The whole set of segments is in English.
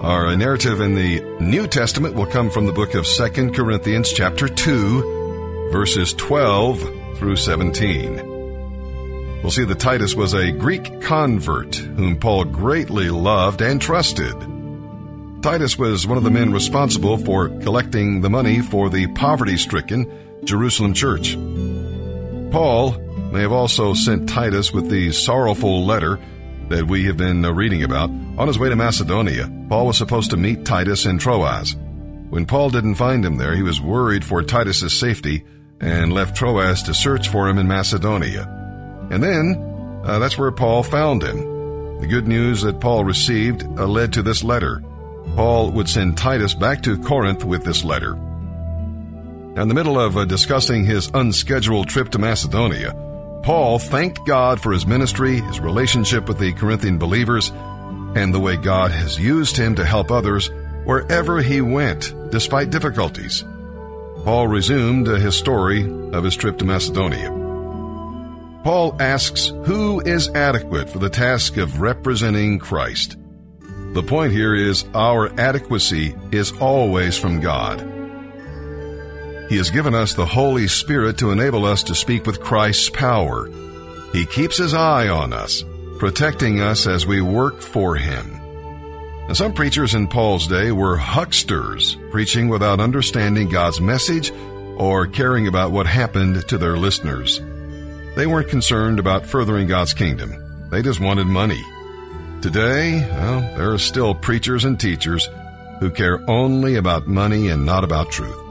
Our narrative in the New Testament will come from the book of 2 Corinthians chapter 2, verses 12 through 17. We'll see that Titus was a Greek convert whom Paul greatly loved and trusted. Titus was one of the men responsible for collecting the money for the poverty-stricken Jerusalem church. Paul may have also sent Titus with the sorrowful letter that we have been uh, reading about. On his way to Macedonia, Paul was supposed to meet Titus in Troas. When Paul didn't find him there, he was worried for Titus's safety and left Troas to search for him in Macedonia. And then, uh, that's where Paul found him. The good news that Paul received uh, led to this letter. Paul would send Titus back to Corinth with this letter. In the middle of uh, discussing his unscheduled trip to Macedonia, Paul thanked God for his ministry, his relationship with the Corinthian believers, and the way God has used him to help others wherever he went, despite difficulties. Paul resumed his story of his trip to Macedonia. Paul asks who is adequate for the task of representing Christ. The point here is our adequacy is always from God. He has given us the Holy Spirit to enable us to speak with Christ's power. He keeps His eye on us, protecting us as we work for Him. Now, some preachers in Paul's day were hucksters, preaching without understanding God's message or caring about what happened to their listeners. They weren't concerned about furthering God's kingdom. They just wanted money. Today, well, there are still preachers and teachers who care only about money and not about truth.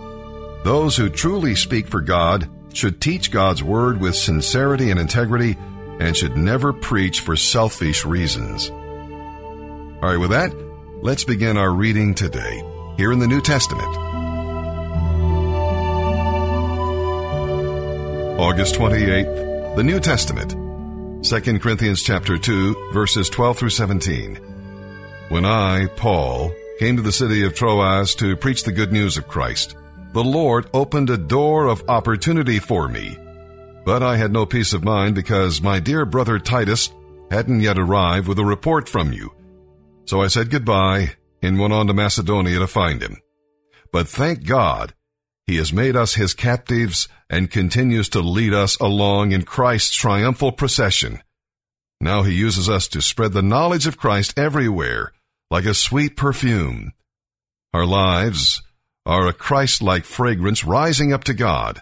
Those who truly speak for God should teach God's word with sincerity and integrity and should never preach for selfish reasons. All right, with that, let's begin our reading today here in the New Testament. August 28th, the New Testament. 2 Corinthians chapter 2, verses 12 through 17. When I, Paul, came to the city of Troas to preach the good news of Christ, the Lord opened a door of opportunity for me. But I had no peace of mind because my dear brother Titus hadn't yet arrived with a report from you. So I said goodbye and went on to Macedonia to find him. But thank God, he has made us his captives and continues to lead us along in Christ's triumphal procession. Now he uses us to spread the knowledge of Christ everywhere, like a sweet perfume. Our lives are a Christ-like fragrance rising up to God.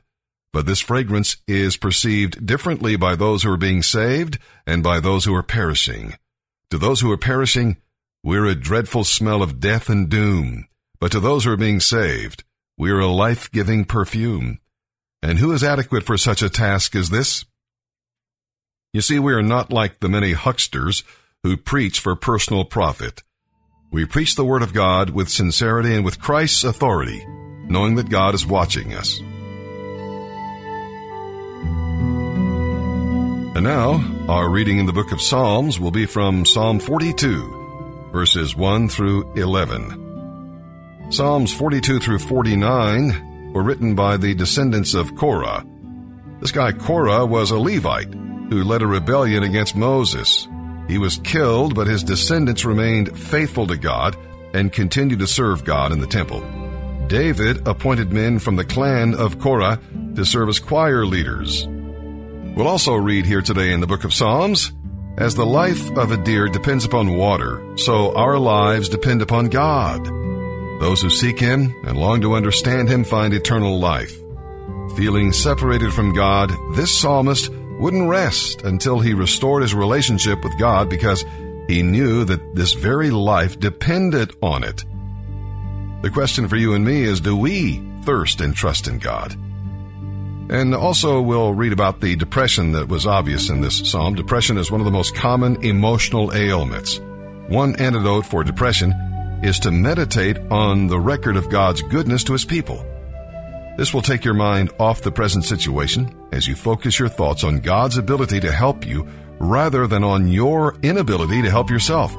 But this fragrance is perceived differently by those who are being saved and by those who are perishing. To those who are perishing, we're a dreadful smell of death and doom. But to those who are being saved, we're a life-giving perfume. And who is adequate for such a task as this? You see, we are not like the many hucksters who preach for personal profit. We preach the Word of God with sincerity and with Christ's authority, knowing that God is watching us. And now, our reading in the book of Psalms will be from Psalm 42, verses 1 through 11. Psalms 42 through 49 were written by the descendants of Korah. This guy Korah was a Levite who led a rebellion against Moses he was killed, but his descendants remained faithful to God and continued to serve God in the temple. David appointed men from the clan of Korah to serve as choir leaders. We'll also read here today in the book of Psalms, as the life of a deer depends upon water, so our lives depend upon God. Those who seek Him and long to understand Him find eternal life. Feeling separated from God, this psalmist wouldn't rest until he restored his relationship with God because he knew that this very life depended on it. The question for you and me is do we thirst and trust in God? And also, we'll read about the depression that was obvious in this psalm. Depression is one of the most common emotional ailments. One antidote for depression is to meditate on the record of God's goodness to his people. This will take your mind off the present situation as you focus your thoughts on God's ability to help you rather than on your inability to help yourself.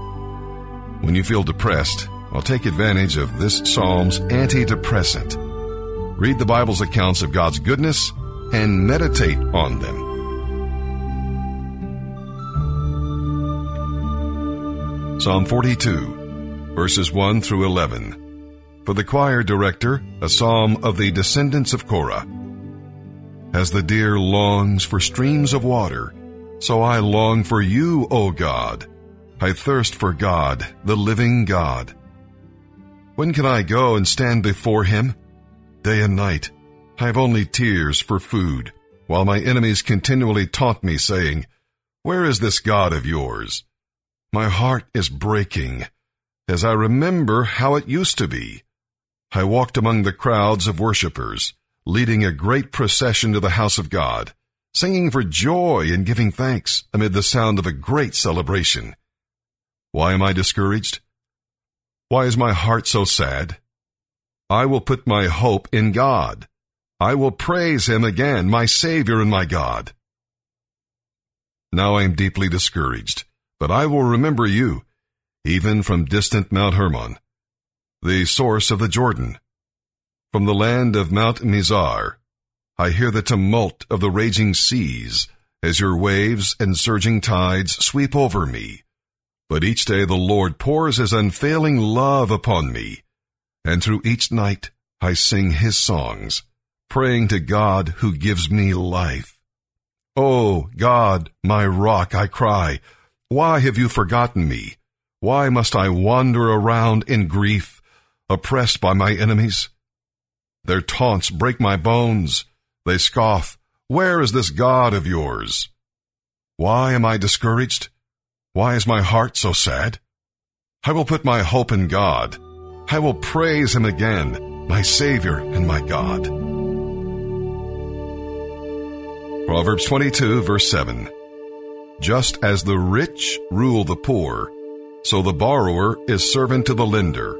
When you feel depressed, I'll take advantage of this Psalm's antidepressant. Read the Bible's accounts of God's goodness and meditate on them. Psalm 42 verses 1 through 11. For the choir director, a psalm of the descendants of Korah. As the deer longs for streams of water, so I long for you, O God. I thirst for God, the living God. When can I go and stand before him? Day and night, I have only tears for food, while my enemies continually taunt me, saying, Where is this God of yours? My heart is breaking, as I remember how it used to be. I walked among the crowds of worshippers, leading a great procession to the house of God, singing for joy and giving thanks amid the sound of a great celebration. Why am I discouraged? Why is my heart so sad? I will put my hope in God. I will praise Him again, my Savior and my God. Now I am deeply discouraged, but I will remember you, even from distant Mount Hermon, the source of the Jordan. From the land of Mount Mizar, I hear the tumult of the raging seas as your waves and surging tides sweep over me. But each day the Lord pours his unfailing love upon me, and through each night I sing his songs, praying to God who gives me life. Oh, God, my rock, I cry, why have you forgotten me? Why must I wander around in grief, oppressed by my enemies? Their taunts break my bones. They scoff, Where is this God of yours? Why am I discouraged? Why is my heart so sad? I will put my hope in God. I will praise Him again, my Savior and my God. Proverbs 22, verse 7. Just as the rich rule the poor, so the borrower is servant to the lender.